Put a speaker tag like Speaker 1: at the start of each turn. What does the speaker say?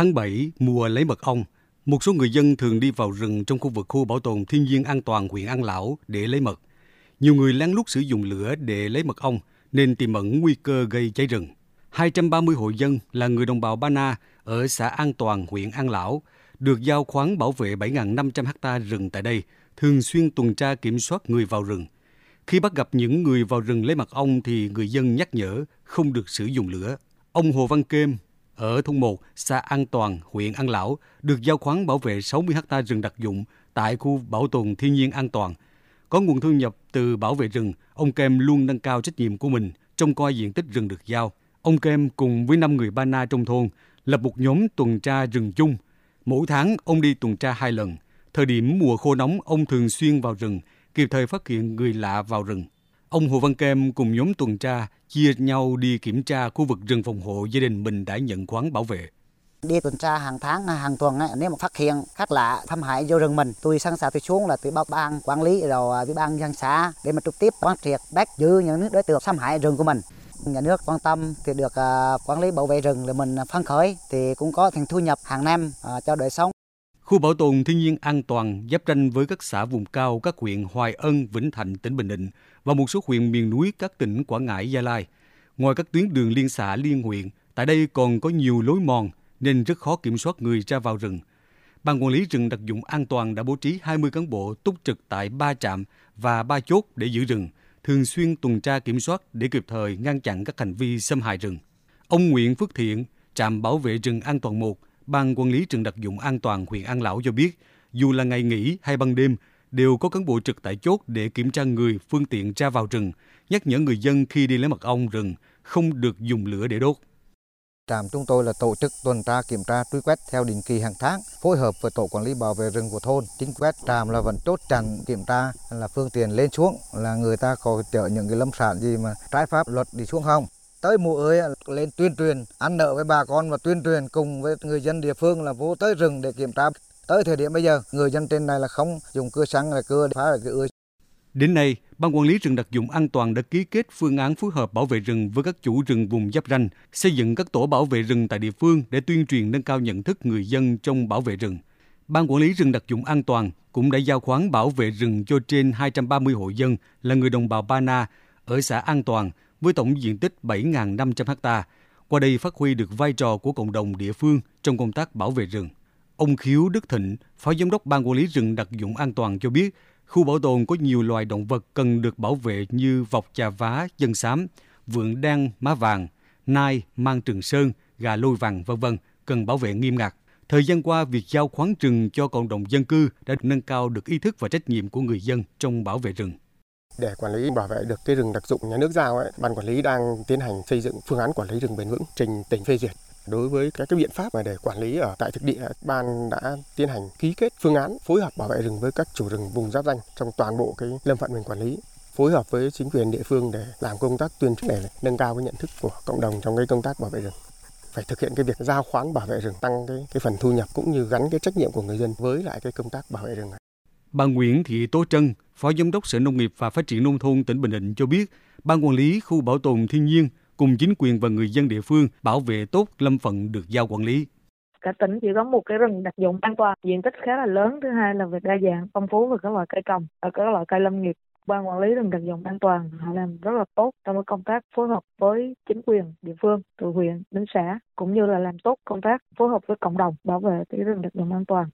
Speaker 1: Tháng 7, mùa lấy mật ong, một số người dân thường đi vào rừng trong khu vực khu bảo tồn thiên nhiên an toàn huyện An Lão để lấy mật. Nhiều người lén lút sử dụng lửa để lấy mật ong nên tiềm ẩn nguy cơ gây cháy rừng. 230 hộ dân là người đồng bào Ba Na ở xã An Toàn, huyện An Lão, được giao khoán bảo vệ 7.500 ha rừng tại đây, thường xuyên tuần tra kiểm soát người vào rừng. Khi bắt gặp những người vào rừng lấy mật ong thì người dân nhắc nhở không được sử dụng lửa. Ông Hồ Văn Kêm ở thôn 1, xã An Toàn, huyện An Lão, được giao khoán bảo vệ 60 ha rừng đặc dụng tại khu bảo tồn thiên nhiên an toàn. Có nguồn thu nhập từ bảo vệ rừng, ông Kem luôn nâng cao trách nhiệm của mình trong coi diện tích rừng được giao. Ông Kem cùng với 5 người Ba Na trong thôn lập một nhóm tuần tra rừng chung. Mỗi tháng ông đi tuần tra hai lần. Thời điểm mùa khô nóng, ông thường xuyên vào rừng, kịp thời phát hiện người lạ vào rừng. Ông Hồ Văn Kem cùng nhóm tuần tra chia nhau đi kiểm tra khu vực rừng phòng hộ gia đình mình đã nhận khoán bảo vệ.
Speaker 2: Đi tuần tra hàng tháng, hàng tuần nếu mà phát hiện khác lạ thâm hại vô rừng mình, tôi sẵn sàng tôi xuống là tôi báo ban quản lý rồi à, với ban dân xã để mà trực tiếp quán triệt bắt giữ những đối tượng xâm hại rừng của mình nhà nước quan tâm thì được à, quản lý bảo vệ rừng là mình phấn khởi thì cũng có thành thu nhập hàng năm à, cho đời sống.
Speaker 1: Khu bảo tồn thiên nhiên an toàn giáp ranh với các xã vùng cao các huyện Hoài Ân, Vĩnh Thạnh, tỉnh Bình Định và một số huyện miền núi các tỉnh Quảng Ngãi, Gia Lai. Ngoài các tuyến đường liên xã liên huyện, tại đây còn có nhiều lối mòn nên rất khó kiểm soát người ra vào rừng. Ban quản lý rừng đặc dụng an toàn đã bố trí 20 cán bộ túc trực tại ba trạm và ba chốt để giữ rừng, thường xuyên tuần tra kiểm soát để kịp thời ngăn chặn các hành vi xâm hại rừng. Ông Nguyễn Phước Thiện, trạm bảo vệ rừng an toàn 1, Ban quản lý rừng đặc dụng an toàn huyện An Lão cho biết, dù là ngày nghỉ hay ban đêm, đều có cán bộ trực tại chốt để kiểm tra người, phương tiện ra vào rừng, nhắc nhở người dân khi đi lấy mật ong rừng không được dùng lửa để đốt.
Speaker 3: Trạm chúng tôi là tổ chức tuần tra kiểm tra truy quét theo định kỳ hàng tháng, phối hợp với tổ quản lý bảo vệ rừng của thôn. Chính quét trạm là vẫn chốt chặn kiểm tra là phương tiện lên xuống là người ta có chở những cái lâm sản gì mà trái pháp luật đi xuống không tới mùa ơi lên tuyên truyền ăn nợ với bà con và tuyên truyền cùng với người dân địa phương là vô tới rừng để kiểm tra tới thời điểm bây giờ người dân trên này là không dùng cưa xăng là cưa phá là cái ươi
Speaker 1: Đến nay, Ban Quản lý rừng đặc dụng an toàn đã ký kết phương án phối hợp bảo vệ rừng với các chủ rừng vùng giáp ranh, xây dựng các tổ bảo vệ rừng tại địa phương để tuyên truyền nâng cao nhận thức người dân trong bảo vệ rừng. Ban Quản lý rừng đặc dụng an toàn cũng đã giao khoán bảo vệ rừng cho trên 230 hộ dân là người đồng bào Ba Na ở xã An Toàn với tổng diện tích 7.500 ha. Qua đây phát huy được vai trò của cộng đồng địa phương trong công tác bảo vệ rừng. Ông Khiếu Đức Thịnh, Phó Giám đốc Ban Quản lý rừng đặc dụng an toàn cho biết, khu bảo tồn có nhiều loài động vật cần được bảo vệ như vọc trà vá, dân xám, vượn đan, má vàng, nai, mang trường sơn, gà lôi vàng, vân vân cần bảo vệ nghiêm ngặt. Thời gian qua, việc giao khoáng rừng cho cộng đồng dân cư đã nâng cao được ý thức và trách nhiệm của người dân trong bảo vệ rừng.
Speaker 4: Để quản lý bảo vệ được cái rừng đặc dụng nhà nước giao ấy, ban quản lý đang tiến hành xây dựng phương án quản lý rừng bền vững trình tỉnh phê duyệt. Đối với các cái biện pháp mà để quản lý ở tại thực địa, ban đã tiến hành ký kết phương án phối hợp bảo vệ rừng với các chủ rừng vùng giáp danh trong toàn bộ cái lâm phận mình quản lý phối hợp với chính quyền địa phương để làm công tác tuyên truyền để nâng cao cái nhận thức của cộng đồng trong cái công tác bảo vệ rừng phải thực hiện cái việc giao khoán bảo vệ rừng tăng cái cái phần thu nhập cũng như gắn cái trách nhiệm của người dân với lại cái công tác bảo vệ rừng.
Speaker 1: Bà Nguyễn Thị Tố Trân, Phó Giám đốc Sở Nông nghiệp và Phát triển Nông thôn tỉnh Bình Định cho biết, Ban quản lý khu bảo tồn thiên nhiên cùng chính quyền và người dân địa phương bảo vệ tốt lâm phận được giao quản lý.
Speaker 5: Cả tỉnh chỉ có một cái rừng đặc dụng an toàn, diện tích khá là lớn. Thứ hai là về đa dạng, phong phú về các loại cây trồng, ở các loại cây lâm nghiệp. Ban quản lý rừng đặc dụng an toàn họ làm rất là tốt trong công tác phối hợp với chính quyền địa phương từ huyện đến xã cũng như là làm tốt công tác phối hợp với cộng đồng bảo vệ cái rừng đặc dụng an toàn.